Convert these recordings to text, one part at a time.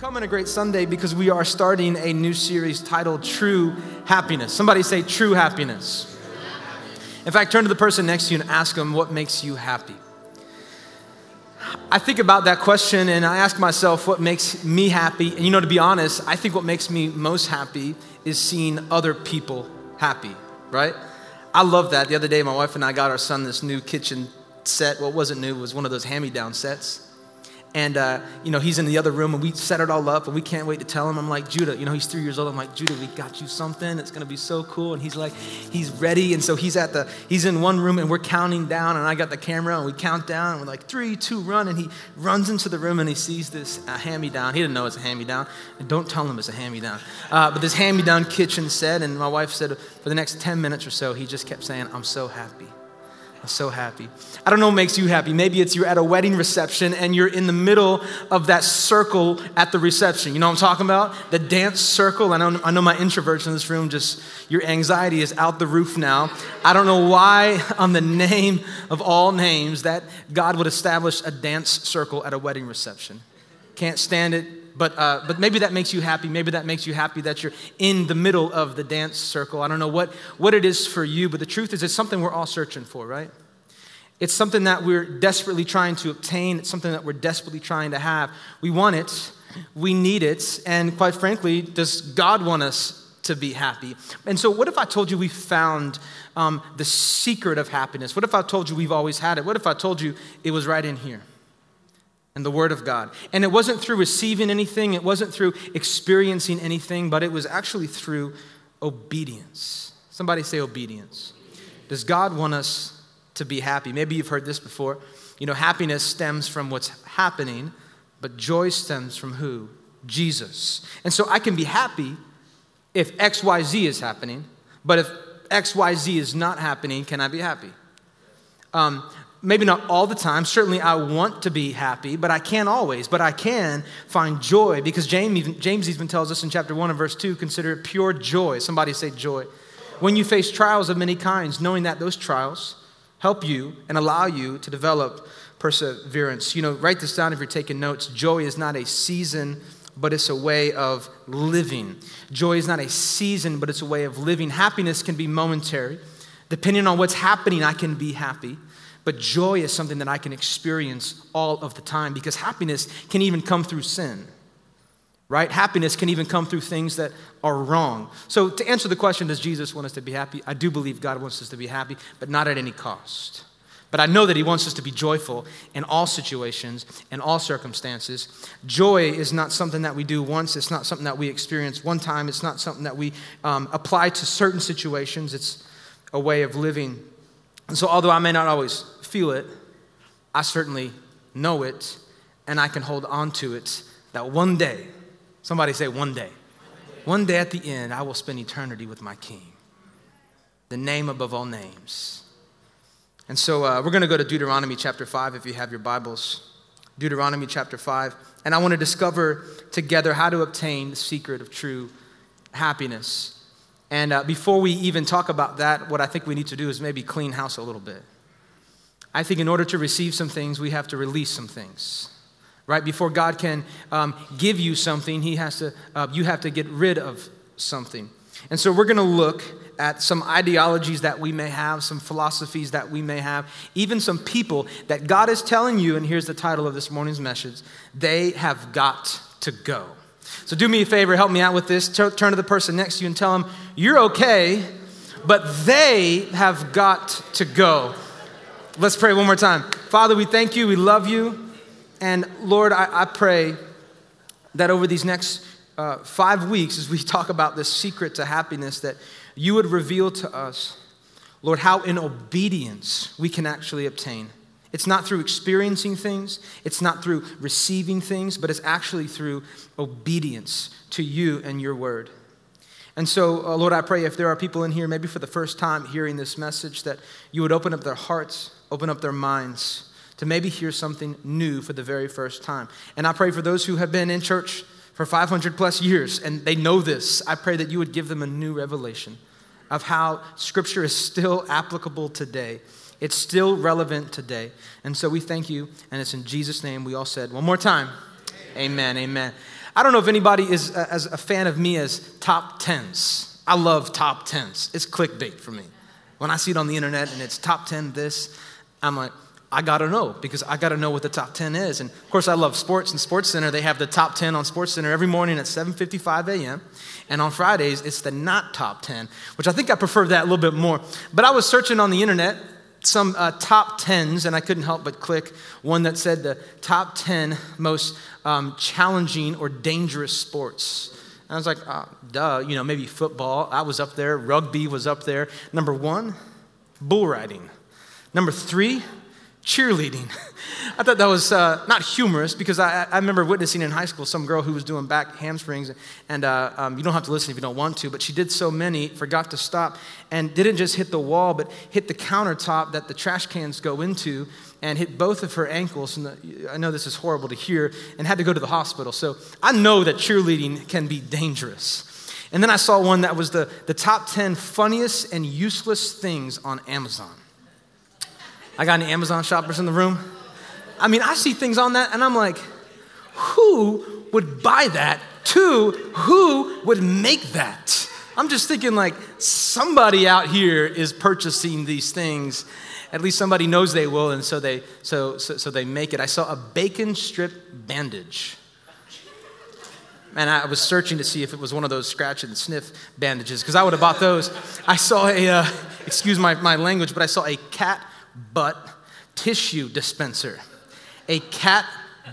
Come on a great Sunday because we are starting a new series titled True Happiness. Somebody say True Happiness. In fact, turn to the person next to you and ask them, What makes you happy? I think about that question and I ask myself, What makes me happy? And you know, to be honest, I think what makes me most happy is seeing other people happy, right? I love that. The other day, my wife and I got our son this new kitchen set. Well, it wasn't new, it was one of those hand me down sets. And, uh, you know, he's in the other room and we set it all up and we can't wait to tell him. I'm like, Judah, you know, he's three years old. I'm like, Judah, we got you something. It's going to be so cool. And he's like, he's ready. And so he's at the, he's in one room and we're counting down and I got the camera and we count down and we're like, three, two, run. And he runs into the room and he sees this uh, hand-me-down. He didn't know it's a hand-me-down. And don't tell him it's a hand-me-down. Uh, but this hand-me-down kitchen set and my wife said for the next 10 minutes or so, he just kept saying, I'm so happy. I'm so happy. I don't know what makes you happy. Maybe it's you're at a wedding reception and you're in the middle of that circle at the reception. You know what I'm talking about? The dance circle. I know, I know my introverts in this room just, your anxiety is out the roof now. I don't know why, on the name of all names, that God would establish a dance circle at a wedding reception. Can't stand it. But, uh, but maybe that makes you happy. Maybe that makes you happy that you're in the middle of the dance circle. I don't know what, what it is for you, but the truth is, it's something we're all searching for, right? It's something that we're desperately trying to obtain. It's something that we're desperately trying to have. We want it, we need it, and quite frankly, does God want us to be happy? And so, what if I told you we found um, the secret of happiness? What if I told you we've always had it? What if I told you it was right in here? And the Word of God. And it wasn't through receiving anything, it wasn't through experiencing anything, but it was actually through obedience. Somebody say obedience. Does God want us to be happy? Maybe you've heard this before. You know, happiness stems from what's happening, but joy stems from who? Jesus. And so I can be happy if XYZ is happening, but if XYZ is not happening, can I be happy? Um, maybe not all the time. Certainly, I want to be happy, but I can't always. But I can find joy because James even, James even tells us in chapter 1 and verse 2 consider it pure joy. Somebody say joy. When you face trials of many kinds, knowing that those trials help you and allow you to develop perseverance. You know, write this down if you're taking notes. Joy is not a season, but it's a way of living. Joy is not a season, but it's a way of living. Happiness can be momentary. Depending on what's happening, I can be happy. But joy is something that I can experience all of the time because happiness can even come through sin, right? Happiness can even come through things that are wrong. So, to answer the question, does Jesus want us to be happy? I do believe God wants us to be happy, but not at any cost. But I know that He wants us to be joyful in all situations, in all circumstances. Joy is not something that we do once, it's not something that we experience one time, it's not something that we um, apply to certain situations. It's a way of living and so, although I may not always feel it, I certainly know it, and I can hold on to it that one day, somebody say, one day, one day at the end, I will spend eternity with my King, the name above all names. And so, uh, we're going to go to Deuteronomy chapter 5 if you have your Bibles. Deuteronomy chapter 5. And I want to discover together how to obtain the secret of true happiness. And uh, before we even talk about that, what I think we need to do is maybe clean house a little bit. I think in order to receive some things, we have to release some things. Right before God can um, give you something, He has to. Uh, you have to get rid of something. And so we're going to look at some ideologies that we may have, some philosophies that we may have, even some people that God is telling you. And here's the title of this morning's message: They have got to go. So do me a favor, help me out with this. Turn to the person next to you and tell them, You're okay, but they have got to go. Let's pray one more time. Father, we thank you, we love you. And Lord, I, I pray that over these next uh, five weeks, as we talk about this secret to happiness, that you would reveal to us, Lord, how in obedience we can actually obtain It's not through experiencing things, it's not through receiving things, but it's actually through obedience to you and your word. And so, uh, Lord, I pray if there are people in here, maybe for the first time hearing this message, that you would open up their hearts, open up their minds to maybe hear something new for the very first time. And I pray for those who have been in church for 500 plus years and they know this, I pray that you would give them a new revelation of how Scripture is still applicable today. It's still relevant today. And so we thank you, and it's in Jesus' name we all said one more time Amen, amen. amen. I don't know if anybody is uh, as a fan of me as top tens. I love top tens. It's clickbait for me. When I see it on the internet and it's top 10 this, I'm like, I gotta know because I gotta know what the top 10 is. And of course, I love sports and Sports Center. They have the top 10 on Sports Center every morning at 7:55 a.m. And on Fridays, it's the not top 10, which I think I prefer that a little bit more. But I was searching on the internet some uh, top 10s, and I couldn't help but click one that said the top 10 most um, challenging or dangerous sports. And I was like, oh, duh, you know, maybe football. I was up there. Rugby was up there. Number one, bull riding. Number three, cheerleading. I thought that was uh, not humorous because I, I, remember witnessing in high school some girl who was doing back handsprings, and uh, um, you don't have to listen if you don't want to, but she did so many, forgot to stop, and didn't just hit the wall, but hit the countertop that the trash cans go into, and hit both of her ankles. And I know this is horrible to hear, and had to go to the hospital. So I know that cheerleading can be dangerous. And then I saw one that was the, the top 10 funniest and useless things on Amazon. I got any Amazon shoppers in the room? I mean, I see things on that and I'm like, who would buy that? Two, who would make that? I'm just thinking like somebody out here is purchasing these things. At least somebody knows they will, and so they so so, so they make it. I saw a bacon strip bandage. And I was searching to see if it was one of those scratch and sniff bandages, because I would have bought those. I saw a, uh, excuse my, my language, but I saw a cat butt tissue dispenser. A cat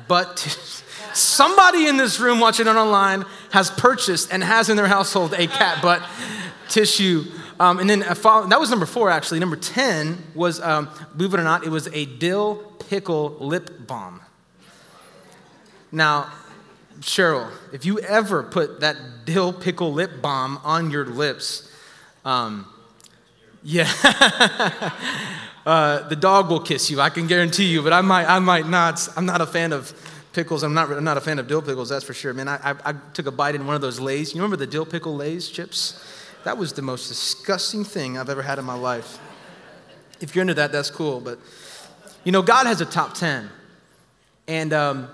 butt. T- Somebody in this room watching it online has purchased and has in their household a cat butt tissue. Um, and then follow, that was number four, actually. Number 10 was, um, believe it or not, it was a dill pickle lip balm. Now, Cheryl, if you ever put that dill pickle lip balm on your lips, um, yeah. Uh, the dog will kiss you, I can guarantee you, but I might, I might not. I'm not a fan of pickles. I'm not, I'm not a fan of dill pickles, that's for sure. Man, I, I, I took a bite in one of those Lays. You remember the dill pickle Lays chips? That was the most disgusting thing I've ever had in my life. If you're into that, that's cool. But, you know, God has a top 10. And um,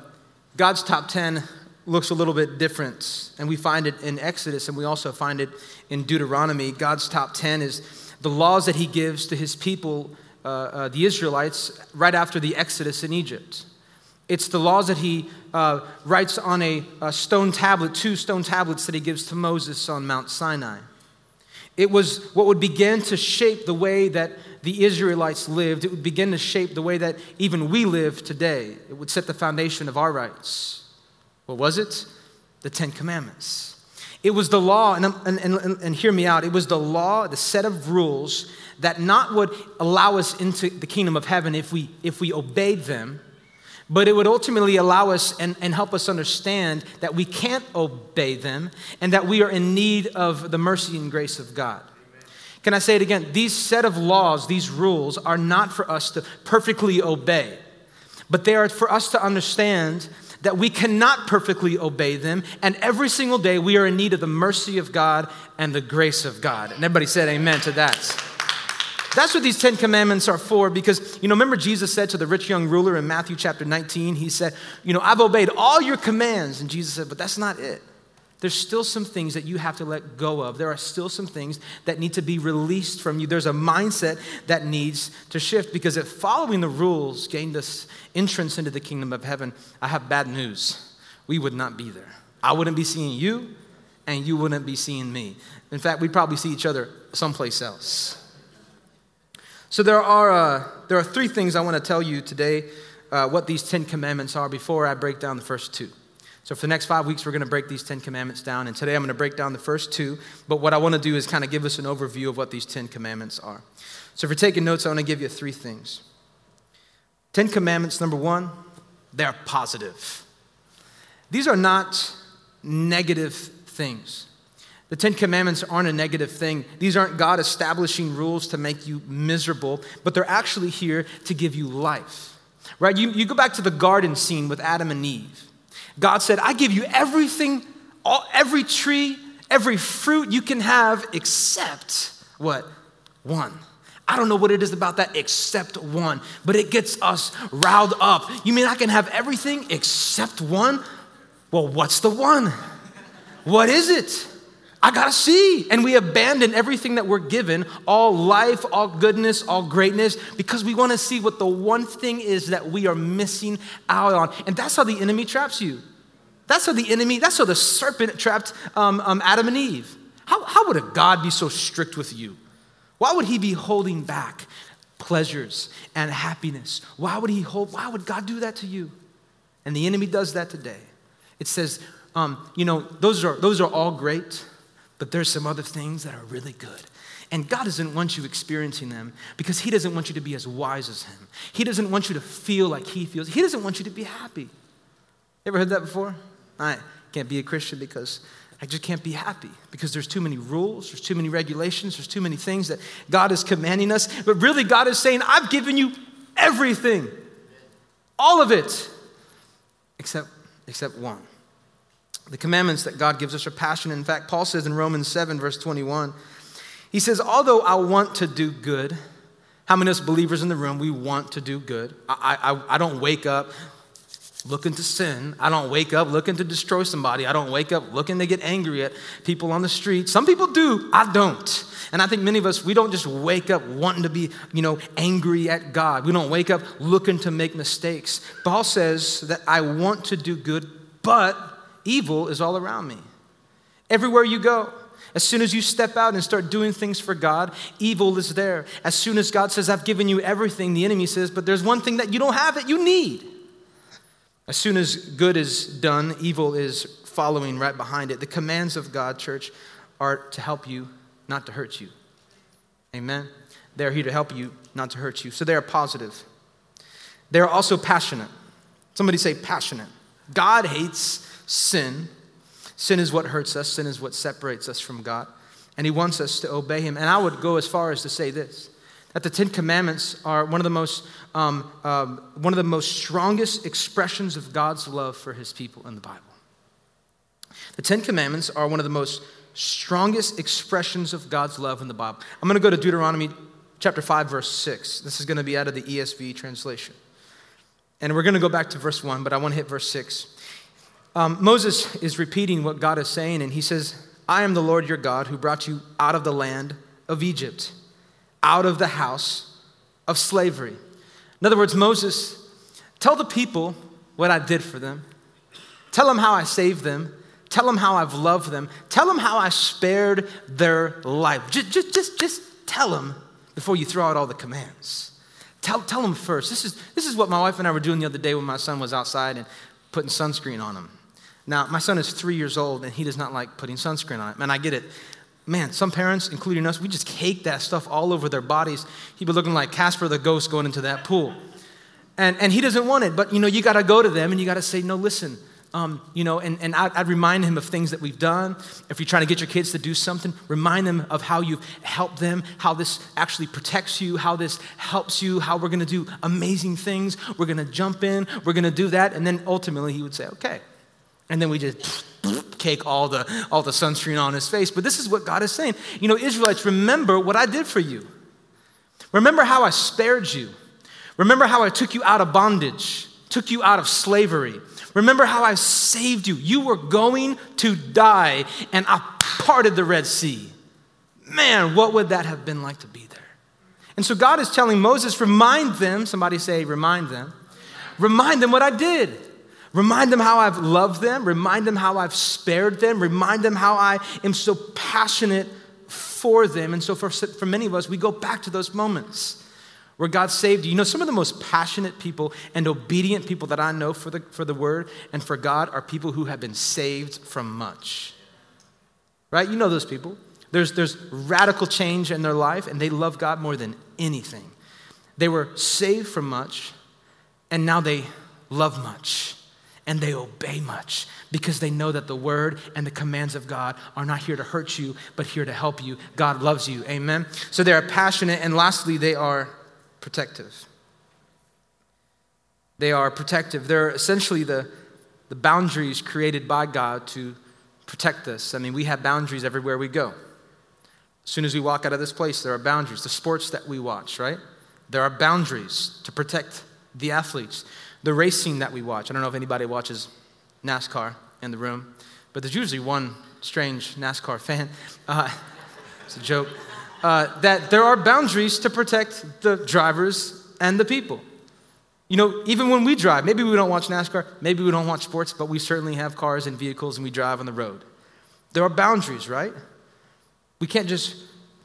God's top 10 looks a little bit different. And we find it in Exodus and we also find it in Deuteronomy. God's top 10 is the laws that he gives to his people uh, uh, the Israelites right after the Exodus in Egypt. It's the laws that he uh, writes on a, a stone tablet, two stone tablets that he gives to Moses on Mount Sinai. It was what would begin to shape the way that the Israelites lived. It would begin to shape the way that even we live today. It would set the foundation of our rights. What was it? The Ten Commandments. It was the law, and, and, and, and hear me out, it was the law, the set of rules that not would allow us into the kingdom of heaven if we, if we obeyed them, but it would ultimately allow us and, and help us understand that we can't obey them and that we are in need of the mercy and grace of God. Can I say it again? These set of laws, these rules, are not for us to perfectly obey, but they are for us to understand that we cannot perfectly obey them, and every single day we are in need of the mercy of God and the grace of God. And everybody said amen to that. That's what these Ten Commandments are for because, you know, remember Jesus said to the rich young ruler in Matthew chapter 19, he said, You know, I've obeyed all your commands. And Jesus said, But that's not it. There's still some things that you have to let go of. There are still some things that need to be released from you. There's a mindset that needs to shift because if following the rules gained us entrance into the kingdom of heaven, I have bad news. We would not be there. I wouldn't be seeing you, and you wouldn't be seeing me. In fact, we'd probably see each other someplace else. So there are, uh, there are three things I want to tell you today uh, what these Ten Commandments are before I break down the first two. So for the next five weeks, we're going to break these Ten Commandments down. And today I'm going to break down the first two. But what I want to do is kind of give us an overview of what these Ten Commandments are. So if you're taking notes, I want to give you three things. Ten Commandments, number one, they're positive. These are not negative things. The Ten Commandments aren't a negative thing. These aren't God establishing rules to make you miserable, but they're actually here to give you life. Right? You, you go back to the garden scene with Adam and Eve. God said, I give you everything, all, every tree, every fruit you can have except what? One. I don't know what it is about that except one, but it gets us riled up. You mean I can have everything except one? Well, what's the one? What is it? I gotta see. And we abandon everything that we're given all life, all goodness, all greatness because we wanna see what the one thing is that we are missing out on. And that's how the enemy traps you. That's how the enemy, that's how the serpent trapped um, um, Adam and Eve. How, how would a God be so strict with you? Why would he be holding back pleasures and happiness? Why would he hold, why would God do that to you? And the enemy does that today. It says, um, you know, those are, those are all great but there's some other things that are really good. And God doesn't want you experiencing them because He doesn't want you to be as wise as Him. He doesn't want you to feel like He feels. He doesn't want you to be happy. You ever heard that before? I can't be a Christian because I just can't be happy because there's too many rules, there's too many regulations, there's too many things that God is commanding us. But really, God is saying, I've given you everything, all of it, except, except one. The commandments that God gives us are passionate. In fact, Paul says in Romans 7, verse 21, he says, Although I want to do good, how many of us believers in the room, we want to do good? I, I, I don't wake up looking to sin. I don't wake up looking to destroy somebody. I don't wake up looking to get angry at people on the street. Some people do, I don't. And I think many of us, we don't just wake up wanting to be, you know, angry at God. We don't wake up looking to make mistakes. Paul says that I want to do good, but evil is all around me. Everywhere you go, as soon as you step out and start doing things for God, evil is there. As soon as God says, I've given you everything, the enemy says, but there's one thing that you don't have that you need. As soon as good is done, evil is following right behind it. The commands of God, church, are to help you, not to hurt you. Amen? They're here to help you, not to hurt you. So they are positive. They're also passionate. Somebody say passionate. God hates sin. Sin is what hurts us, sin is what separates us from God. And He wants us to obey Him. And I would go as far as to say this that the Ten Commandments are one of the most, um, um, one of the most strongest expressions of God's love for His people in the Bible. The Ten Commandments are one of the most strongest expressions of God's love in the Bible. I'm going to go to Deuteronomy chapter 5, verse 6. This is going to be out of the ESV translation. And we're going to go back to verse 1, but I want to hit verse 6. Um, Moses is repeating what God is saying, and he says, I am the Lord your God who brought you out of the land of Egypt, out of the house of slavery. In other words, Moses, tell the people what I did for them. Tell them how I saved them. Tell them how I've loved them. Tell them how I spared their life. Just, just, just, just tell them before you throw out all the commands. Tell, tell them first. This is, this is what my wife and I were doing the other day when my son was outside and putting sunscreen on him. Now, my son is three years old and he does not like putting sunscreen on it. And I get it. Man, some parents, including us, we just cake that stuff all over their bodies. He'd be looking like Casper the ghost going into that pool. And, and he doesn't want it, but you know, you got to go to them and you got to say, no, listen, um, you know, and, and I'd, I'd, remind him of things that we've done. If you're trying to get your kids to do something, remind them of how you've helped them, how this actually protects you, how this helps you, how we're to do amazing things. We're to jump in, we're to do that. And then ultimately he would say, okay, and then we just cake all the, all the sunscreen on his face. But this is what God is saying. You know, Israelites, remember what I did for you. Remember how I spared you. Remember how I took you out of bondage, took you out of slavery. Remember how I saved you. You were going to die, and I parted the Red Sea. Man, what would that have been like to be there? And so God is telling Moses, remind them, somebody say, remind them, remind them what I did. Remind them how I've loved them. Remind them how I've spared them. Remind them how I am so passionate for them. And so, for, for many of us, we go back to those moments where God saved you. You know, some of the most passionate people and obedient people that I know for the, for the word and for God are people who have been saved from much. Right? You know those people. There's, there's radical change in their life, and they love God more than anything. They were saved from much, And now they love much and they obey much because they know that the word and the commands of God are not here to hurt you, but here to help you. God loves you. Amen. So they are passionate. And lastly, they are protective. They are protective. They're essentially the, the boundaries created by God to protect us. I mean, we have boundaries everywhere we go. As soon as we walk out of this place, there are boundaries. The sports that we watch, right? There are boundaries to protect the athletes. The racing that we watch. I don't know if anybody watches NASCAR in the room, but there's usually one strange NASCAR fan. Uh, it's a joke. Uh, that there are boundaries to protect the drivers and the people. You know, even when we drive, maybe we don't watch NASCAR, maybe we don't watch sports, but we certainly have cars and vehicles and we drive on the road. There are boundaries, right? We can't just,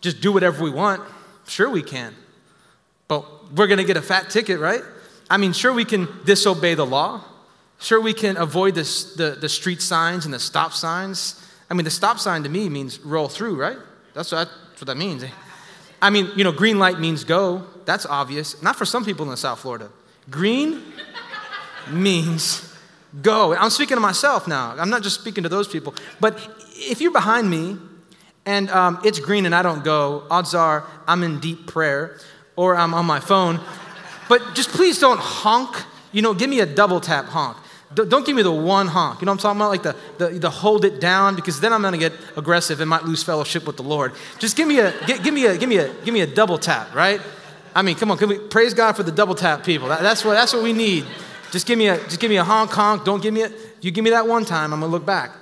just do whatever we want. Sure, we can. But we're going to get a fat ticket, right? I mean, sure, we can disobey the law. Sure, we can avoid the, the street signs and the stop signs. I mean, the stop sign to me means roll through, right? That's what, that's what that means. I mean, you know, green light means go. That's obvious. Not for some people in South Florida. Green means go. I'm speaking to myself now. I'm not just speaking to those people. But if you're behind me and um, it's green and I don't go, odds are I'm in deep prayer or I'm on my phone. But just please don't honk. You know, give me a double tap honk. Don't give me the one honk. You know what I'm talking about? Like the, the, the hold it down, because then I'm going to get aggressive and might lose fellowship with the Lord. Just give me a, give, me a, give me a, give me a double tap, right? I mean, come on, can we praise God for the double tap people? That, that's, what, that's what we need. Just give, me a, just give me a honk honk. Don't give me it. You give me that one time, I'm going to look back.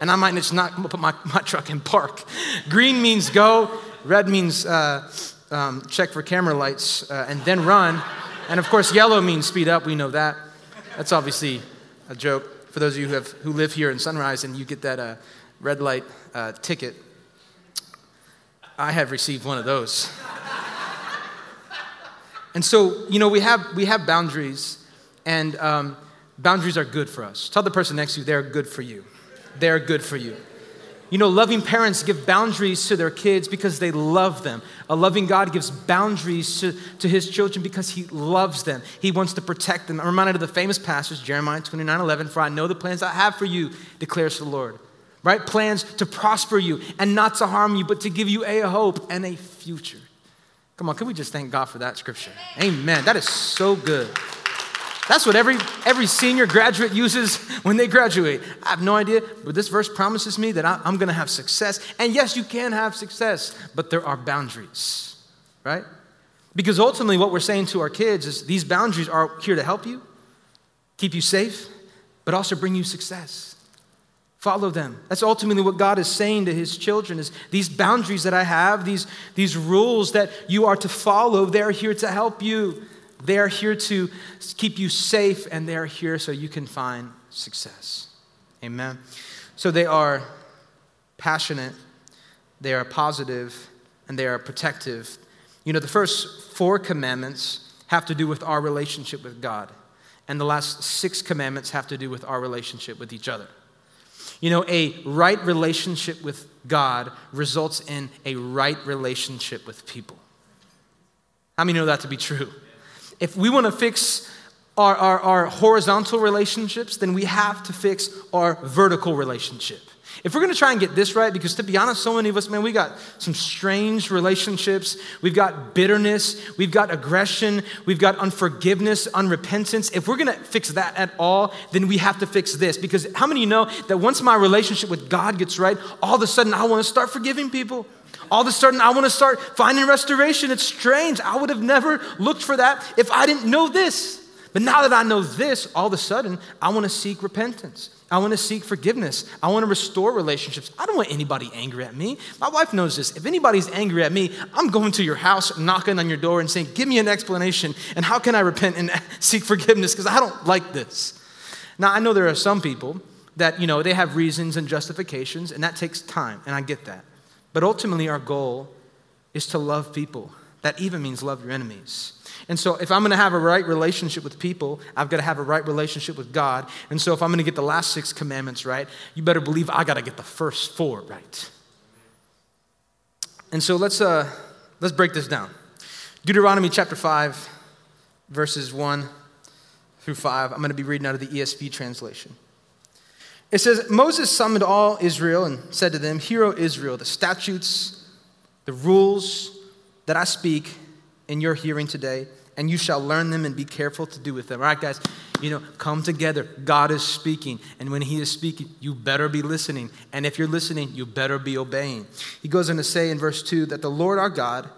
And I might just not put my, my truck in park. Green means go, red means uh, um, check for camera lights, uh, and then run. And of course, yellow means speed up. We know that. That's obviously a joke for those of you who, have, who live here in Sunrise and you get that uh, red light uh, ticket. I have received one of those. And so, you know, we have, we have boundaries, and um, boundaries are good for us. Tell the person next to you, they're good for you. They're good for you. You know, loving parents give boundaries to their kids because they love them. A loving God gives boundaries to, to his children because he loves them. He wants to protect them. I'm reminded of the famous passage, Jeremiah 29 11, for I know the plans I have for you, declares the Lord. Right? Plans to prosper you and not to harm you, but to give you a hope and a future. Come on, can we just thank God for that scripture? Amen. That is so good. That's what every, every senior graduate uses when they graduate. I have no idea, but this verse promises me that I, I'm going to have success. And yes, you can have success, but there are boundaries, right? Because ultimately, what we're saying to our kids is these boundaries are here to help you, keep you safe, but also bring you success. Follow them. That's ultimately what God is saying to his children is these boundaries that I have, these, these rules that you are to follow, they're here to help you. They're here to keep you safe, and they're here so you can find success. Amen. So they are passionate, they are positive, and they are protective. You know, the first four commandments have to do with our relationship with God, and the last six commandments have to do with our relationship with each other. You know, a right relationship with God results in a right relationship with people. How many know that to be true? If we want to fix our, our, our, horizontal relationships, then we have to fix our vertical relationship. If we're going to try and get this right, because to be honest, so many of us, man, we got some strange relationships. We've got bitterness. We've got aggression. We've got unforgiveness, unrepentance. If we're going to fix that at all, then we have to fix this. Because how many of you know that once my relationship with God gets right, all of a sudden I want to start forgiving people? All of a sudden, I want to start finding restoration. It's strange. I would have never looked for that if I didn't know this. But now that I know this, all of a sudden, I want to seek repentance. I want to seek forgiveness. I want to restore relationships. I don't want anybody angry at me. My wife knows this. If anybody's angry at me, I'm going to your house, knocking on your door, and saying, Give me an explanation. And how can I repent and seek forgiveness? Because I don't like this. Now, I know there are some people that, you know, they have reasons and justifications, and that takes time, and I get that. But ultimately, our goal is to love people. That even means love your enemies. And so, if I'm going to have a right relationship with people, I've got to have a right relationship with God. And so, if I'm going to get the last six commandments right, you better believe I got to get the first four right. And so, let's, uh, let's break this down. Deuteronomy chapter 5, verses 1 through 5. I'm going to be reading out of the ESV translation. It says, Moses summoned all Israel and said to them, Hear, O Israel, the statutes, the rules that I speak in your hearing today, and you shall learn them and be careful to do with them. All right, guys, you know, come together. God is speaking, and when He is speaking, you better be listening. And if you're listening, you better be obeying. He goes on to say in verse 2 that the Lord our God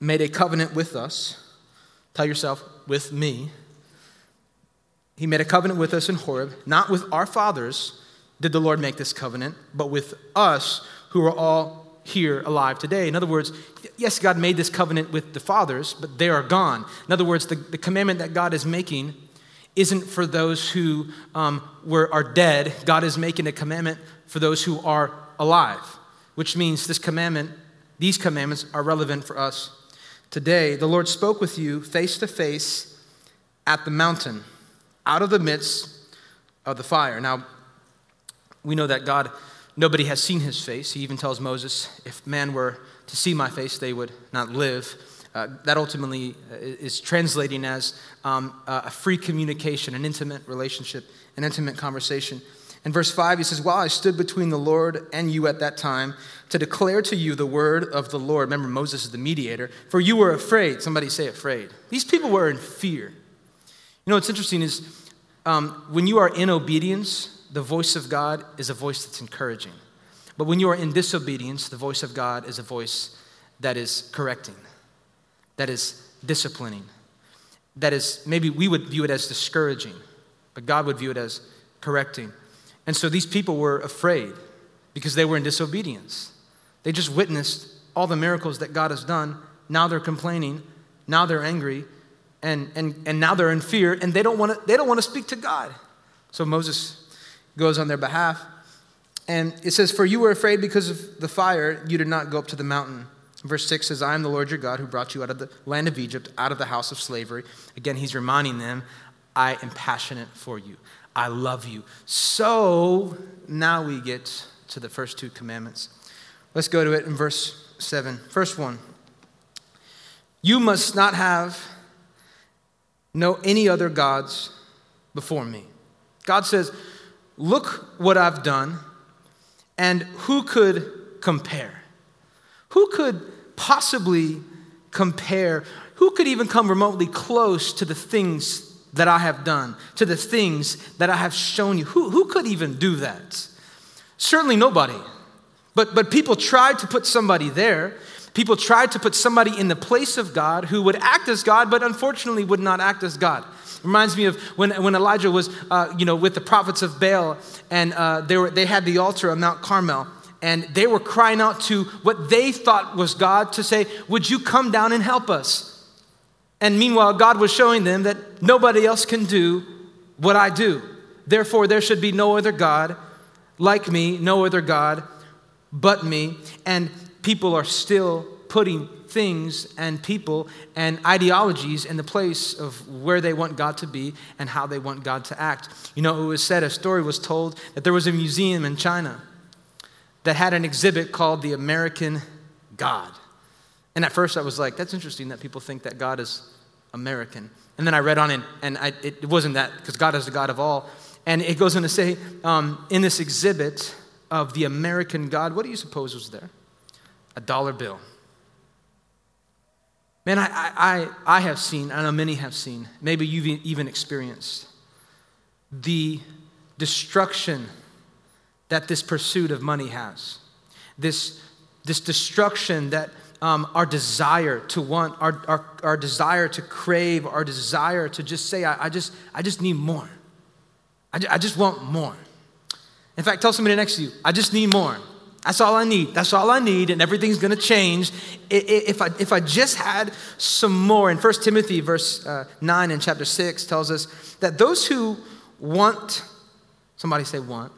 made a covenant with us. Tell yourself, with me he made a covenant with us in Horeb, not with our fathers did the Lord make this covenant, but with us who are all here alive today. In other words, yes, God made this covenant with the fathers, but they are gone. In other words, the, the commandment that God is making isn't for those who um, were, are dead. God is making a commandment for those who are alive, which means this commandment, these commandments are relevant for us today. The Lord spoke with you face to face at the mountain out of the midst of the fire. Now, we know that God, nobody has seen his face. He even tells Moses, if man were to see my face, they would not live. Uh, that ultimately uh, is translating as um, a free communication, an intimate relationship, an intimate conversation. In verse 5, he says, While I stood between the Lord and you at that time to declare to you the word of the Lord. Remember, Moses is the mediator. For you were afraid. Somebody say afraid. These people were in fear. You know what's interesting is um, when you are in obedience, the voice of God is a voice that's encouraging. But when you are in disobedience, the voice of God is a voice that is correcting, that is disciplining, that is maybe we would view it as discouraging, but God would view it as correcting. And so these people were afraid because they were in disobedience. They just witnessed all the miracles that God has done. Now they're complaining. Now they're angry and, and, and now they're in fear and they don't want to they don't want to speak to God. So Moses goes on their behalf. And it says, For you were afraid because of the fire, you did not go up to the mountain. Verse 6 says, I am the Lord your God who brought you out of the land of Egypt, out of the house of slavery. Again, he's reminding them, I am passionate for you. I love you. So now we get to the first two commandments. Let's go to it in verse 7. First one You must not have know any other gods before me. God says, Look what I've done, and who could compare? Who could possibly compare? Who could even come remotely close to the things that I have done, to the things that I have shown you? Who, who could even do that? Certainly nobody. But, but people tried to put somebody there. People tried to put somebody in the place of God who would act as God, but unfortunately would not act as God. Reminds me of when, when Elijah was, uh, you know, with the prophets of Baal, and uh, they, were, they had the altar on Mount Carmel, and they were crying out to what they thought was God to say, Would you come down and help us? And meanwhile, God was showing them that nobody else can do what I do. Therefore, there should be no other God like me, no other God but me. And people are still putting things and people and ideologies in the place of where they want God to be and how they want God to act. You know, it was said, a story was told that there was a museum in China that had an exhibit called The American God. And at first I was like, that's interesting that people think that God is American. And then I read on it, and I, it wasn't that, because God is the God of all. And it goes on to say, um, in this exhibit of the American God, what do you suppose was there? A dollar bill. Man, I, I, I have seen, I know many have seen, maybe you've even experienced the destruction that this pursuit of money has. This, this destruction that um, our desire to want, our, our, our desire to crave, our desire to just say, I, I just, I just need more. I, I just want more. In fact, tell somebody next to you, I just need more. That's all I need. That's all I need, and everything's going to change. If I, if I just had some more, in 1 Timothy, verse uh, 9 in chapter 6, tells us that those who want, somebody say want,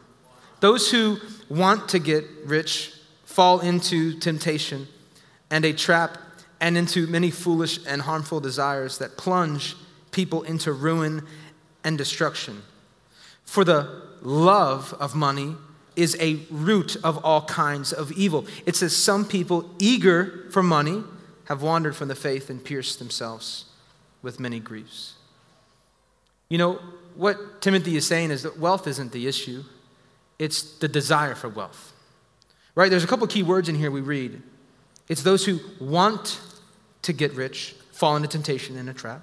those who want to get rich fall into temptation and a trap and into many foolish and harmful desires that plunge people into ruin and destruction. For the love of money is a root of all kinds of evil. It says some people eager for money have wandered from the faith and pierced themselves with many griefs. You know, what Timothy is saying is that wealth isn't the issue, it's the desire for wealth. Right? There's a couple key words in here we read. It's those who want to get rich, fall into temptation and a trap.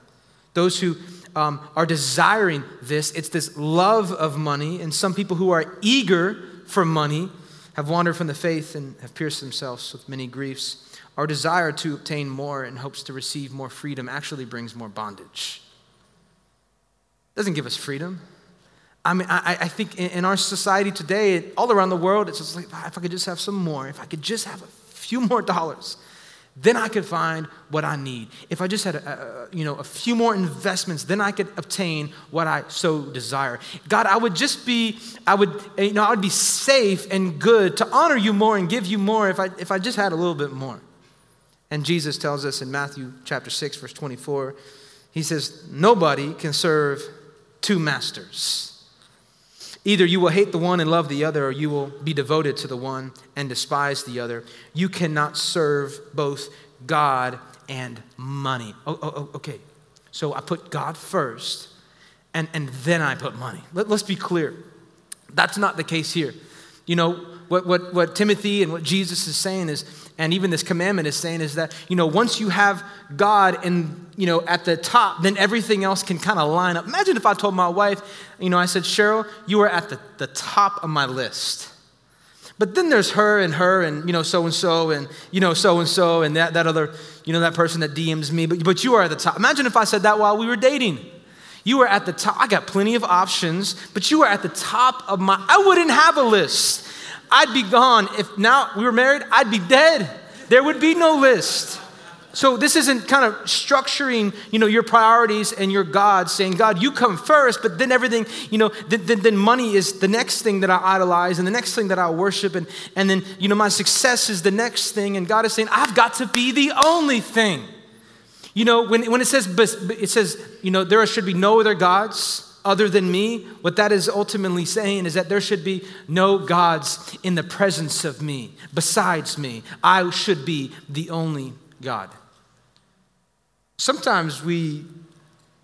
Those who um, are desiring this, it's this love of money. And some people who are eager for money have wandered from the faith and have pierced themselves with many griefs. Our desire to obtain more and hopes to receive more freedom actually brings more bondage. It doesn't give us freedom. I mean, I, I think in, in our society today, all around the world, it's just like, ah, if I could just have some more, if I could just have a few more dollars, then I could find what I need. If I just had a, a, you know, a few more investments, then I could obtain what I so desire. God, I would just be, I would, you know, I would be safe and good to honor you more and give you more if I, if I just had a little bit more. And Jesus tells us in Matthew chapter 6, verse 24, he says, Nobody can serve two masters. Either you will hate the one and love the other, or you will be devoted to the one and despise the other. You cannot serve both God and money. Oh, oh, oh okay. So I put God first, and, and then I put money. Let, let's be clear. That's not the case here. You know, what, what, what Timothy and what Jesus is saying is, and even this commandment is saying, is that, you know, once you have God and you know, at the top, then everything else can kind of line up. Imagine if I told my wife, you know, I said, Cheryl, you are at the, the top of my list. But then there's her and her and, you know, so and so and, you know, so and so and that, that other, you know, that person that DMs me. But, but you are at the top. Imagine if I said that while we were dating. You are at the top. I got plenty of options, but you are at the top of my, I wouldn't have a list. I'd be gone. If now we were married, I'd be dead. There would be no list. So this isn't kind of structuring, you know, your priorities and your God, saying, God, you come first, but then everything, you know, then, then, money is the next thing that I idolize and the next thing that I worship, and, and then, you know, my success is the next thing, and God is saying, I've got to be the only thing. You know, when, when it says, it says, you know, there should be no other gods other than me, what that is ultimately saying is that there should be no gods in the presence of me, besides me. I should be the only God. Sometimes we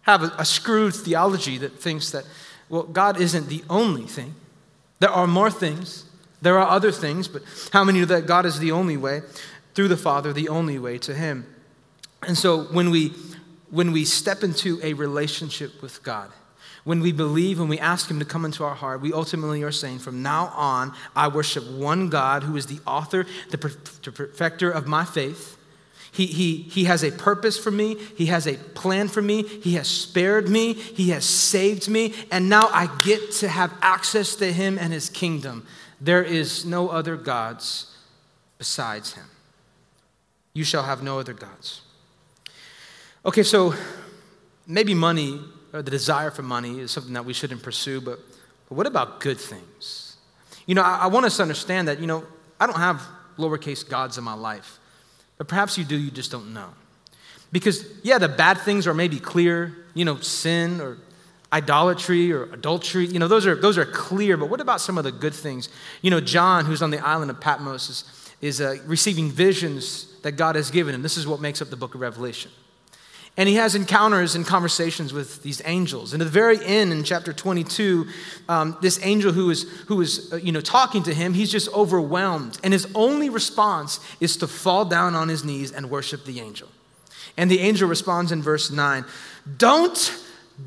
have a, a screwed theology that thinks that, well, God isn't the only thing. There are more things, there are other things, but how many know that God is the only way? Through the Father, the only way to Him. And so when we when we step into a relationship with God, when we believe and we ask Him to come into our heart, we ultimately are saying, from now on, I worship one God who is the author, the perfecter of my faith. He, he, he has a purpose for me. He has a plan for me. He has spared me. He has saved me. And now I get to have access to Him and His kingdom. There is no other gods besides Him. You shall have no other gods. Okay, so maybe money, the desire for money, is something that we shouldn't pursue, but, but what about good things? You know, I, I want us to understand that, you know, I don't have lowercase gods in my life. But perhaps you do, you just don't know. Because, yeah, the bad things are maybe clear, you know, sin or idolatry or adultery, you know, those are, those are clear. But what about some of the good things? You know, John, who's on the island of Patmos, is, is uh, receiving visions that God has given him. This is what makes up the book of Revelation. And he has encounters and conversations with these angels. And at the very end, in chapter 22, um, this angel who is, who is uh, you know, talking to him, he's just overwhelmed. And his only response is to fall down on his knees and worship the angel. And the angel responds in verse 9 Don't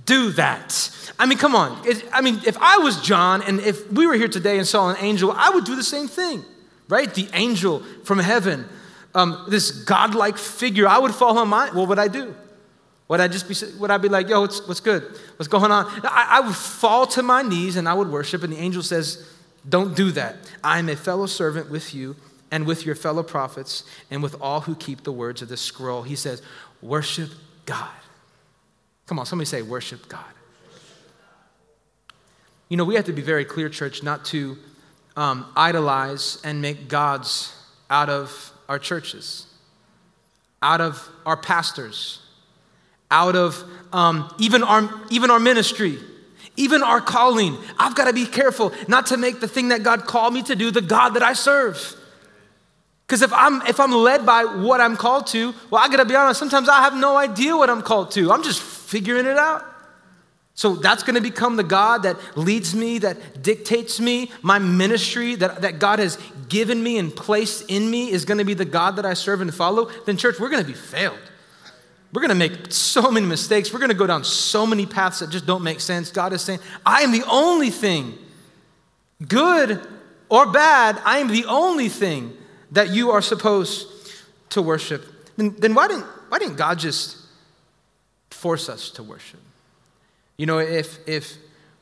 do that. I mean, come on. It, I mean, if I was John and if we were here today and saw an angel, I would do the same thing, right? The angel from heaven, um, this godlike figure, I would fall on my, what would I do? Would I just be, would I be like, yo, what's, what's good? What's going on? I, I would fall to my knees and I would worship, and the angel says, don't do that. I am a fellow servant with you and with your fellow prophets and with all who keep the words of this scroll. He says, worship God. Come on, somebody say, worship God. You know, we have to be very clear, church, not to um, idolize and make gods out of our churches, out of our pastors out of um, even, our, even our ministry, even our calling. I've got to be careful not to make the thing that God called me to do the God that I serve. Because if I'm, if I'm led by what I'm called to, well, I got to be honest, sometimes I have no idea what I'm called to. I'm just figuring it out. So that's going to become the God that leads me, that dictates me. My ministry that, that God has given me and placed in me is going to be the God that I serve and follow. Then, church, we're going to be failed. We're going to make so many mistakes. We're going to go down so many paths that just don't make sense. God is saying, I am the only thing, good or bad, I am the only thing that you are supposed to worship. Then, then why, didn't, why didn't God just force us to worship? You know, if, if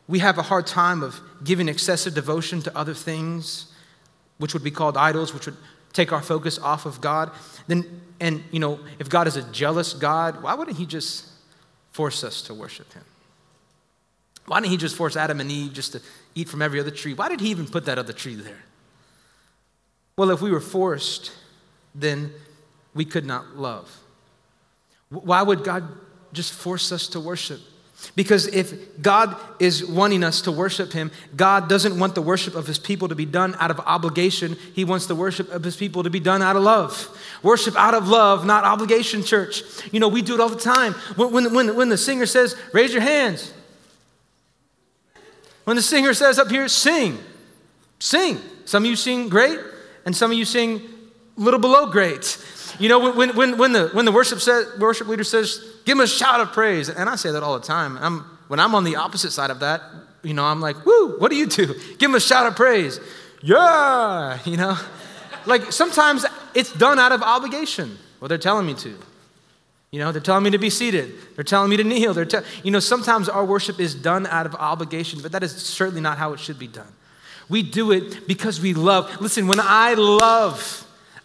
we have a hard time of giving excessive devotion to other things, which would be called idols, which would take our focus off of God, then, and, you know, if God is a jealous God, why wouldn't He just force us to worship Him? Why didn't He just force Adam and Eve just to eat from every other tree? Why did He even put that other tree there? Well, if we were forced, then we could not love. Why would God just force us to worship? Because if God is wanting us to worship Him, God doesn't want the worship of His people to be done out of obligation. He wants the worship of His people to be done out of love. Worship out of love, not obligation, church. You know, we do it all the time. When, when, when, the singer says, raise your hands. When the singer says up here, sing, sing. Some of you sing great, and some of you sing a little below great. You know, when, when, when, the, when the worship, says, worship leader says, give him a shout of praise, and I say that all the time. I'm, when I'm on the opposite side of that, you know, I'm like, woo, what do you do? Give him a shout of praise. Yeah, you know? Like sometimes it's done out of obligation. Well, they're telling me to. You know, they're telling me to be seated. They're telling me to kneel. They're te- you know, sometimes our worship is done out of obligation, but that is certainly not how it should be done. We do it because we love. Listen, when I love,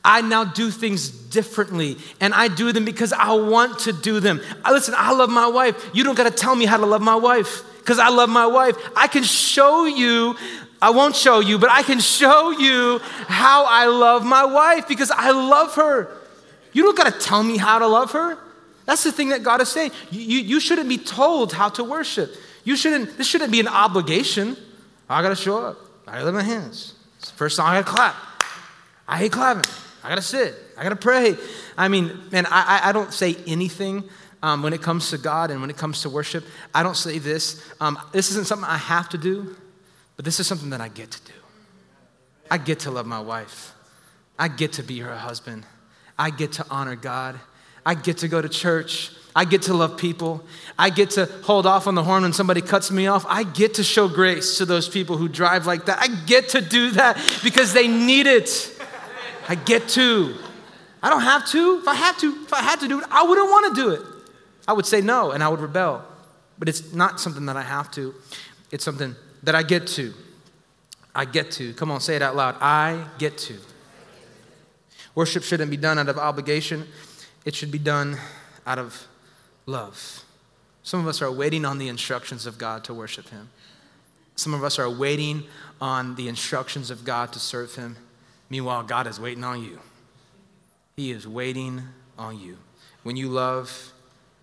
I now do things differently, and I do them because I want to do them. I, listen, I love my wife. You don't got to tell me how to love my wife because I love my wife. I can show you, I won't show you, but I can show you how I love my wife because I love her. You don't got to tell me how to love her. That's the thing that God is saying. You, you, you shouldn't be told how to worship. You shouldn't, this shouldn't be an obligation. I got to show up. I got to lift my hands. First song I got to clap. I hate clapping. I gotta sit. I gotta pray. I mean, man, I, I don't say anything um, when it comes to God and when it comes to worship. I don't say this. Um, this isn't something I have to do, but this is something that I get to do. I get to love my wife. I get to be her husband. I get to honor God. I get to go to church. I get to love people. I get to hold off on the horn when somebody cuts me off. I get to show grace to those people who drive like that. I get to do that because they need it. I get to. I don't have to. If I had to, if I had to do it, I wouldn't want to do it. I would say no and I would rebel. But it's not something that I have to. It's something that I get to. I get to. Come on, say it out loud. I get to. Worship shouldn't be done out of obligation, it should be done out of love. Some of us are waiting on the instructions of God to worship Him. Some of us are waiting on the instructions of God to serve Him. Meanwhile, God is waiting on you. He is waiting on you. When you love,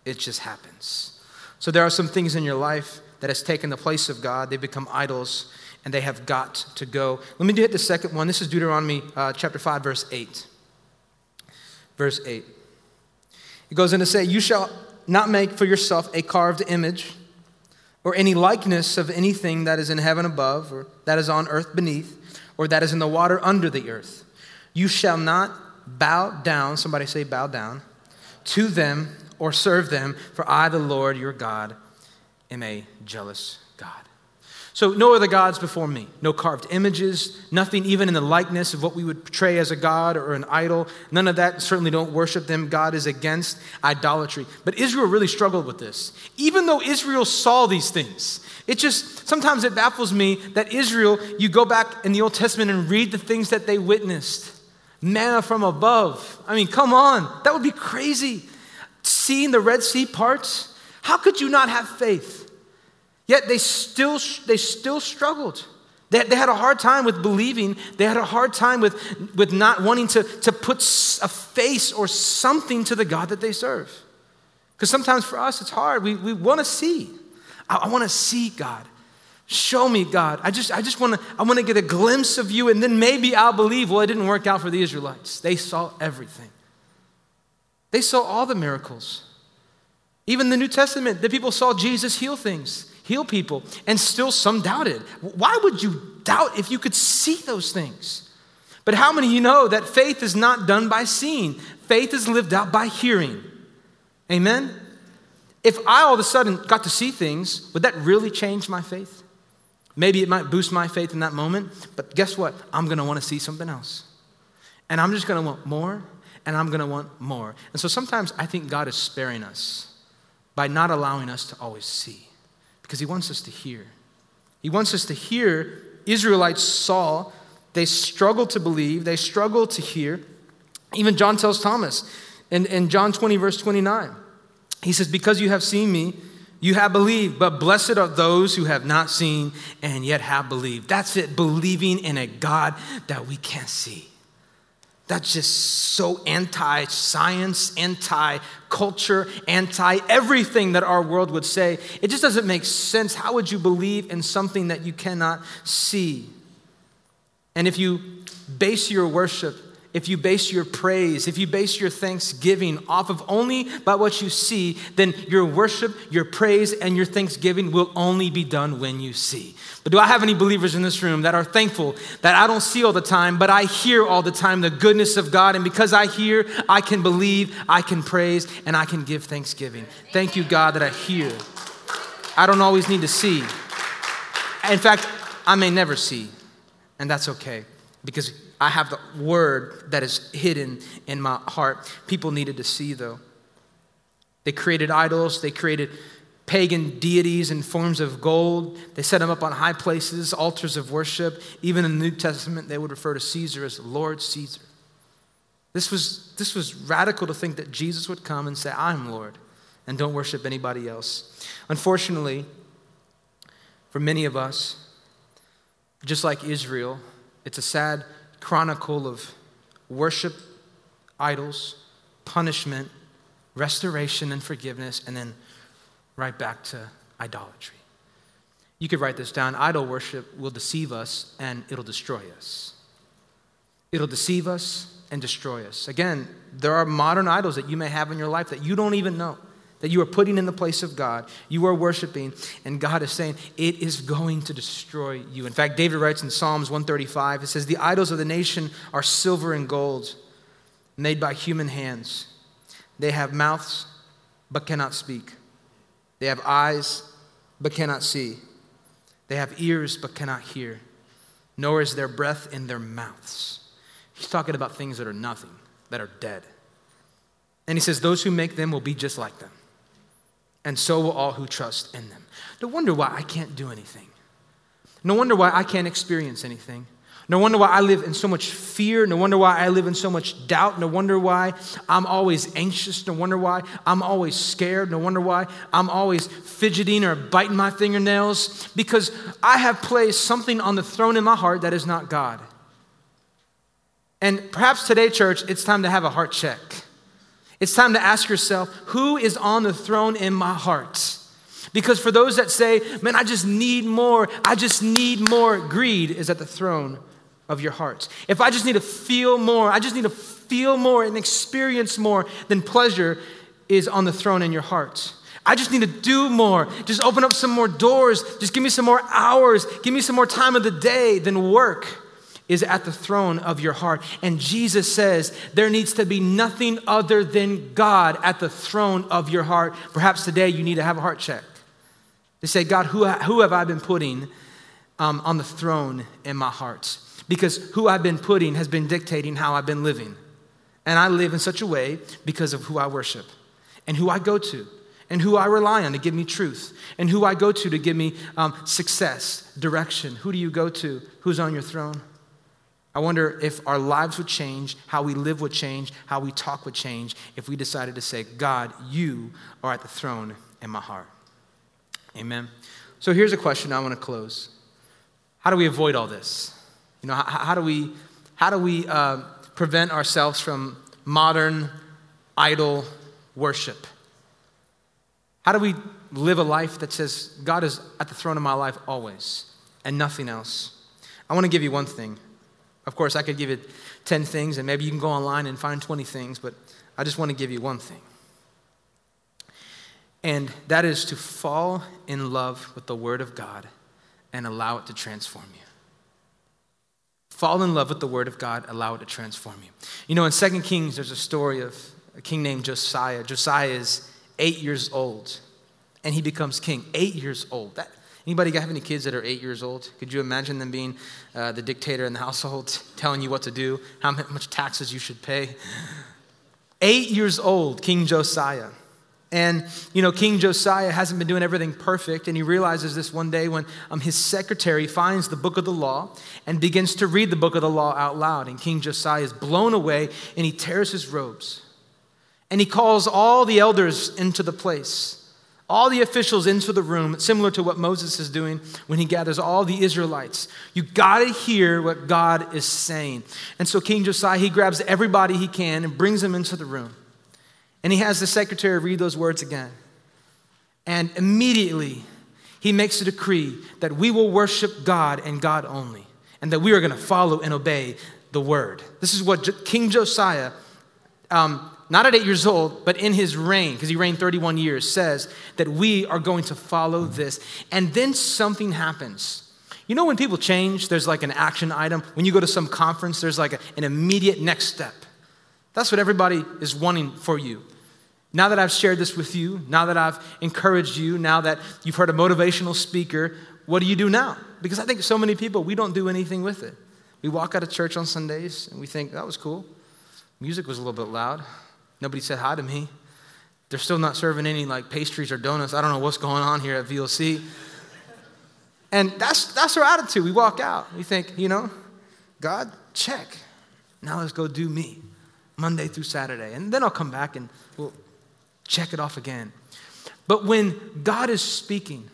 it just happens. So there are some things in your life that has taken the place of God. They become idols and they have got to go. Let me hit the second one. This is Deuteronomy uh, chapter 5, verse 8. Verse 8. It goes in to say, You shall not make for yourself a carved image or any likeness of anything that is in heaven above or that is on earth beneath or that is in the water under the earth. You shall not bow down, somebody say bow down, to them or serve them, for I, the Lord your God, am a jealous. So, no other gods before me. No carved images, nothing even in the likeness of what we would portray as a god or an idol. None of that. Certainly don't worship them. God is against idolatry. But Israel really struggled with this. Even though Israel saw these things, it just, sometimes it baffles me that Israel, you go back in the Old Testament and read the things that they witnessed manna from above. I mean, come on, that would be crazy. Seeing the Red Sea parts, how could you not have faith? Yet they still, they still struggled. They, they had a hard time with believing. They had a hard time with, with not wanting to, to put a face or something to the God that they serve. Because sometimes for us, it's hard. We, we want to see. I, I want to see God. Show me, God. I just, I just want to, I want to get a glimpse of you, and then maybe I'll believe. Well, it didn't work out for the Israelites. They saw everything. They saw all the miracles. Even the New Testament, the people saw Jesus heal things. Heal people, and still some doubted. Why would you doubt if you could see those things? But how many of you know that faith is not done by seeing? Faith is lived out by hearing. Amen? If I all of a sudden got to see things, would that really change my faith? Maybe it might boost my faith in that moment, but guess what? I'm gonna wanna see something else. And I'm just gonna want more, and I'm gonna want more. And so sometimes I think God is sparing us by not allowing us to always see because he wants us to hear. He wants us to hear. Israelites saw, they struggled to believe, they struggled to hear. Even John tells Thomas in, in John 20, verse 29, he says, Because you have seen me, you have believed, but blessed are those who have not seen and yet have believed. That's it, believing in a God that we can't see. That's just so anti science, anti culture, anti everything that our world would say. It just doesn't make sense. How would you believe in something that you cannot see? And if you base your worship if you base your praise, if you base your thanksgiving off of only by what you see, then your worship, your praise, and your thanksgiving will only be done when you see. But do I have any believers in this room that are thankful that I don't see all the time, but I hear all the time the goodness of God? And because I hear, I can believe, I can praise, and I can give thanksgiving. Thank you, God, that I hear. I don't always need to see. In fact, I may never see, and that's okay because I have the word that is hidden in my heart. People needed to see, though. They created idols, they created pagan deities in forms of gold. They set them up on high places, altars of worship. Even in the New Testament, they would refer to Caesar as Lord Caesar. This was, this was radical to think that Jesus would come and say, I'm Lord, and don't worship anybody else. Unfortunately, for many of us, just like Israel, it's a sad chronicle of worship, idols, punishment, restoration, and forgiveness, and then right back to idolatry. You could write this down idol worship will deceive us and it'll destroy us. It'll deceive us and destroy us. Again, there are modern idols that you may have in your life that you don't even know that you are putting in the place of God. You are worshiping, and God is saying, It is going to destroy you. In fact, David writes in Psalms 135, it says, The idols of the nation are silver and gold, made by human hands. They have mouths, but cannot speak. They have eyes, but cannot see. They have ears, but cannot hear. Nor is there breath in their mouths. He's talking about things that are nothing, that are dead. And he says, Those who make them will be just like them and so will all who trust in them. No wonder why I can't do anything. No wonder why I can't experience anything. No wonder why I live in so much fear. No wonder why I live in so much doubt. No wonder why I'm always anxious. No wonder why I'm always scared. No wonder why I'm always fidgeting or biting my fingernails. Because I have placed something on the throne in my heart that is not God. And perhaps today, church, it's time to have a heart check. It's time to ask yourself who is on the throne in my heart? Because for those that say, man, I just need more, I just need more, greed is at the throne of your heart. If I just need to feel more, I just need to feel more and experience more, then pleasure is on the throne in your heart. I just need to do more. Just open up some more doors. Just give me some more hours. Give me some more time of the day than work is at the throne of your heart. And Jesus says there needs to be nothing other than God at the throne of your heart. Perhaps today you need to have a heart check. To say, God, who, who have I been putting um, on the throne in my heart? Because who I've been putting has been dictating how I've been living. And I live in such a way because of who I worship and who I go to and who I rely on to give me truth, and who I go to to give me um, success, direction. Who do you go to? Who's on your throne? I wonder if our lives would change, how we live would change, how we talk would change if we decided to say, God, you are at the throne in my heart. Amen. So here's a question I want to close How do we avoid all this? You know, how, how do we, how do we uh, prevent ourselves from modern idol worship? How do we live a life that says, God is at the throne of my life always and nothing else? I want to give you one thing. Of course, I could give you 10 things, and maybe you can go online and find 20 things, but I just want to give you one thing. And that is to fall in love with the Word of God and allow it to transform you. Fall in love with the Word of God, allow it to transform you. You know, in Second Kings, there's a story of a king named Josiah. Josiah is eight years old, and he becomes king. Eight years old. That, anybody have any kids that are eight years old? Could you imagine them being uh, the dictator in the household, telling you what to do, how much taxes you should pay? Eight years old, King Josiah. And, you know, King Josiah hasn't been doing everything perfect, and he realizes this one day when um, his secretary finds the book of the law and begins to read the book of the law out loud. And King Josiah is blown away, and he tears his robes. And he calls all the elders into the place, all the officials into the room, similar to what Moses is doing when he gathers all the Israelites. You got to hear what God is saying. And so King Josiah, he grabs everybody he can and brings them into the room. And he has the secretary read those words again. And immediately, he makes a decree that we will worship God and God only, and that we are to follow and obey the word. This is what King Josiah, um, not at eight years old, but in his reign, because he reigned 31 years, says that we are going to follow this. And then something happens. You know, when people change, there's like an action item. When you go to some conference, there's like a, an immediate next step. That's what everybody is wanting for you. Now that I've shared this with you, now that I've encouraged you, now that you've heard a motivational speaker, what do you do now? Because I think so many people, we don't do anything with it. We walk out of church on Sundays and we think, that was cool. Music was a little bit loud. Nobody said hi to me. They're still not serving any like pastries or donuts. I don't know what's going on here at VLC. And that's, that's our attitude. We walk out. We think, you know, God, check. Now let's go do me Monday through Saturday. And then I'll come back and we'll check it off again. But when God is speaking,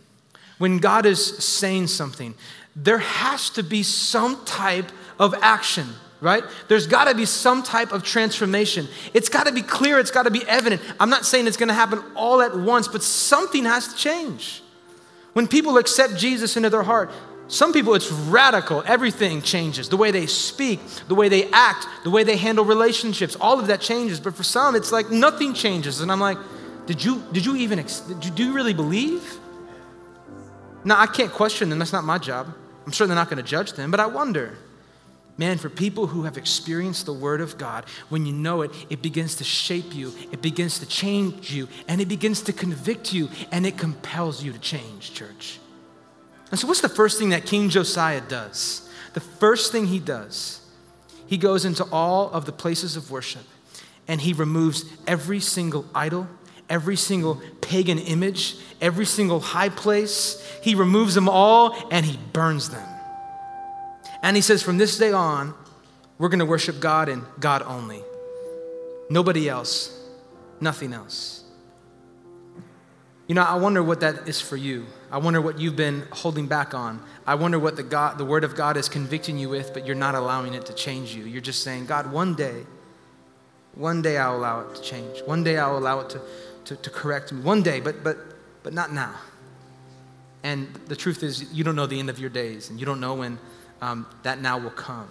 when God is saying something, there has to be some type of action, right? There's got to be some type of transformation. It's got to be clear, it's got to be evident. I'm not saying it's going to happen all at once, but something has to change. When people accept Jesus into their heart, some people, it's radical. Everything changes. The way they speak, the way they act, the way they handle relationships, all of that changes. But for some, it's like nothing changes. And I'm like, did you, did you even, did you, do you really believe? Now, I can't question them. That's not my job. I'm certainly not going to judge them. But I wonder, man, for people who have experienced the Word of God, when you know it, it begins to shape you, it begins to change you, and it begins to convict you, and it compels you to change, church. And so, what's the first thing that King Josiah does? The first thing he does, he goes into all of the places of worship and he removes every single idol, every single pagan image, every single high place. He removes them all and he burns them. And he says, from this day on, we're going to worship God and God only. Nobody else, nothing else. You know, I wonder what that is for you. I wonder what you've been holding back on. I wonder what the, God, the Word of God is convicting you with, but you're not allowing it to change you. You're just saying, God, one day, one day I'll allow it to change. One day I'll allow it to, to, to correct me. One day, but, but, but not now. And the truth is, you don't know the end of your days, and you don't know when um, that now will come.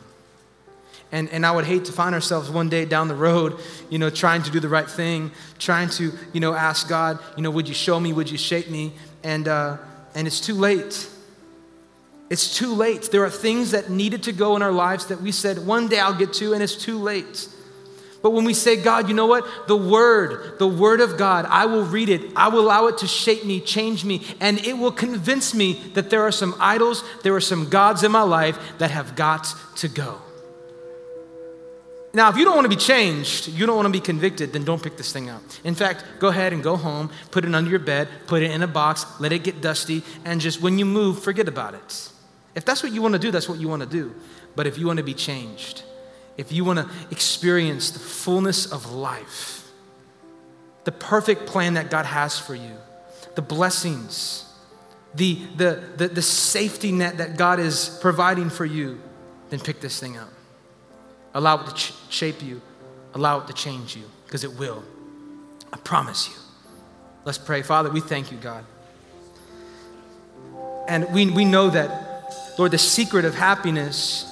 And, and I would hate to find ourselves one day down the road, you know, trying to do the right thing, trying to, you know, ask God, you know, would you show me, would you shape me? And, uh, and it's too late. It's too late. There are things that needed to go in our lives that we said, one day I'll get to, and it's too late. But when we say, God, you know what? The Word, the Word of God, I will read it. I will allow it to shape me, change me, and it will convince me that there are some idols, there are some gods in my life that have got to go. Now, if you don't want to be changed, you don't want to be convicted, then don't pick this thing up. In fact, go ahead and go home, put it under your bed, put it in a box, let it get dusty, and just when you move, forget about it. If that's what you want to do, that's what you want to do. But if you want to be changed, if you want to experience the fullness of life, the perfect plan that God has for you, the blessings, the, the, the, the safety net that God is providing for you, then pick this thing up. Allow it to ch- shape you, allow it to change you, because it will. I promise you. Let's pray. Father, we thank you, God. And we, we know that, Lord, the secret of happiness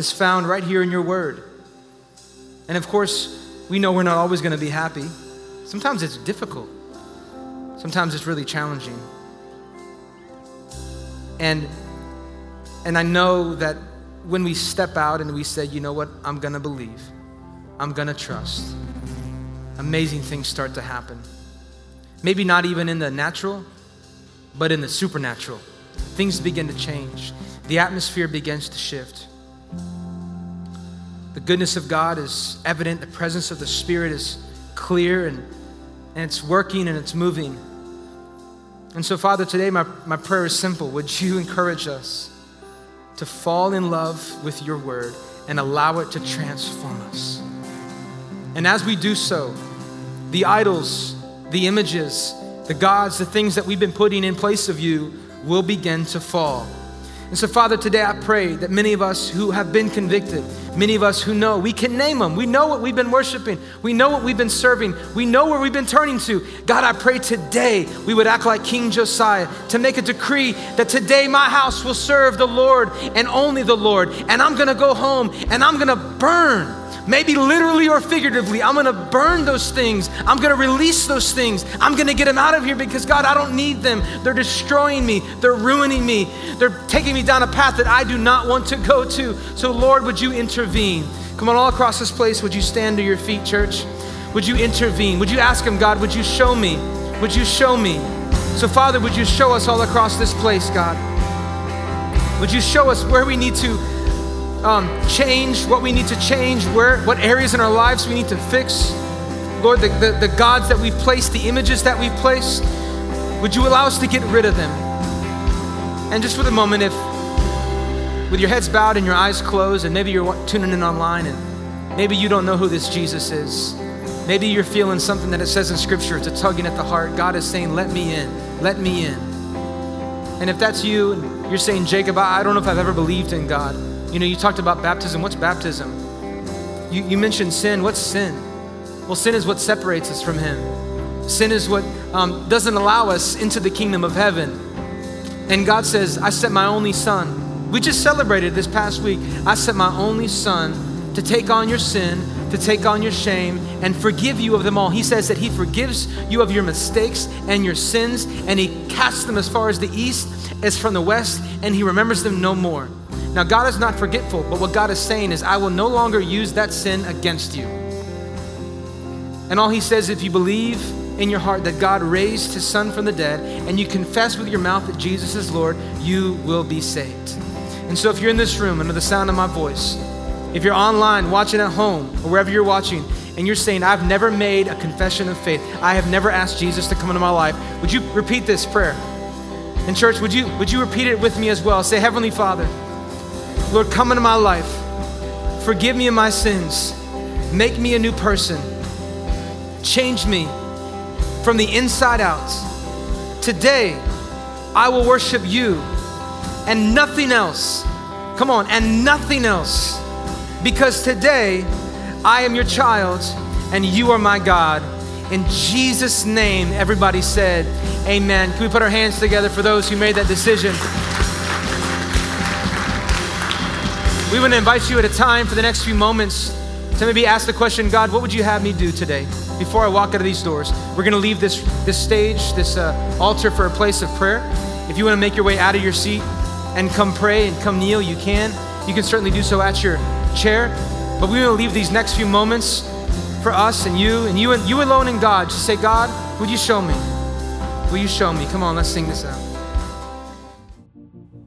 is found right here in your word. And of course, we know we're not always going to be happy. Sometimes it's difficult. Sometimes it's really challenging. And, and I know that when we step out and we say, you know what, I'm gonna believe, I'm gonna trust, amazing things start to happen. Maybe not even in the natural, but in the supernatural. Things begin to change, the atmosphere begins to shift. The goodness of God is evident, the presence of the Spirit is clear, and, and it's working and it's moving. And so, Father, today my, my prayer is simple. Would you encourage us to fall in love with your word and allow it to transform us? And as we do so, the idols, the images, the gods, the things that we've been putting in place of you will begin to fall. And so, Father, today I pray that many of us who have been convicted, many of us who know, we can name them. We know what we've been worshiping. We know what we've been serving. We know where we've been turning to. God, I pray today we would act like King Josiah to make a decree that today my house will serve the Lord and only the Lord. And I'm to go home and I'm to burn Maybe literally or figuratively, I'm gonna burn those things. I'm gonna release those things. I'm gonna get them out of here because, God, I don't need them. They're destroying me, they're ruining me, they're taking me down a path that I do not want to go to. So, Lord, would you intervene? Come on, all across this place, would you stand to your feet, church? Would you intervene? Would you ask Him, God, would you show me? Would you show me? So, Father, would you show us all across this place, God? Would you show us where we need to um, change, what we need to change, where, what areas in our lives we need to fix. Lord, the, the, the gods that we've placed, the images that we've placed, would you allow us to get rid of them? And just for the moment, if with your heads bowed and your eyes closed, and maybe you're tuning in online and maybe you don't know who this Jesus is. Maybe you're feeling something that it says in Scripture, it's a tugging at the heart. God is saying, Let me in, let me in. And if that's you, and you're saying, Jacob, I don't know if I've ever believed in God. You know, you talked about baptism. What's baptism? You, you mentioned sin. What's sin? Well, sin is what separates us from Him. Sin is what um, doesn't allow us into the kingdom of heaven. And God says, I sent my only son. We just celebrated this past week. I sent my only son to take on your sin, to take on your shame, and forgive you of them all. He says that He forgives you of your mistakes and your sins, and He casts them as far as the east as from the west, and He remembers them no more. Now, God is not forgetful, but what God is saying is, I will no longer use that sin against you. And all He says, if you believe in your heart that God raised His Son from the dead, and you confess with your mouth that Jesus is Lord, you will be saved. And so, if you're in this room under the sound of my voice, if you're online, watching at home, or wherever you're watching, and you're saying, I've never made a confession of faith, I have never asked Jesus to come into my life, would you repeat this prayer? And church, would you would you repeat it with me as well? Say, Heavenly Father, Lord, come into my life. Forgive me of my sins. Make me a new person. Change me from the inside out. Today, I will worship you and nothing else. Come on, and nothing else. Because today, I am your child and you are my God. In Jesus' name, everybody said, Amen. Can we put our hands together for those who made that decision? We want to invite you at a time for the next few moments to maybe ask the question God, what would you have me do today before I walk out of these doors? We're going to leave this, this stage, this uh, altar for a place of prayer. If you want to make your way out of your seat and come pray and come kneel, you can. You can certainly do so at your chair. But we want to leave these next few moments for us and you and you and you alone and God. Just say, God, would you show me? Will you show me? Come on, let's sing this out.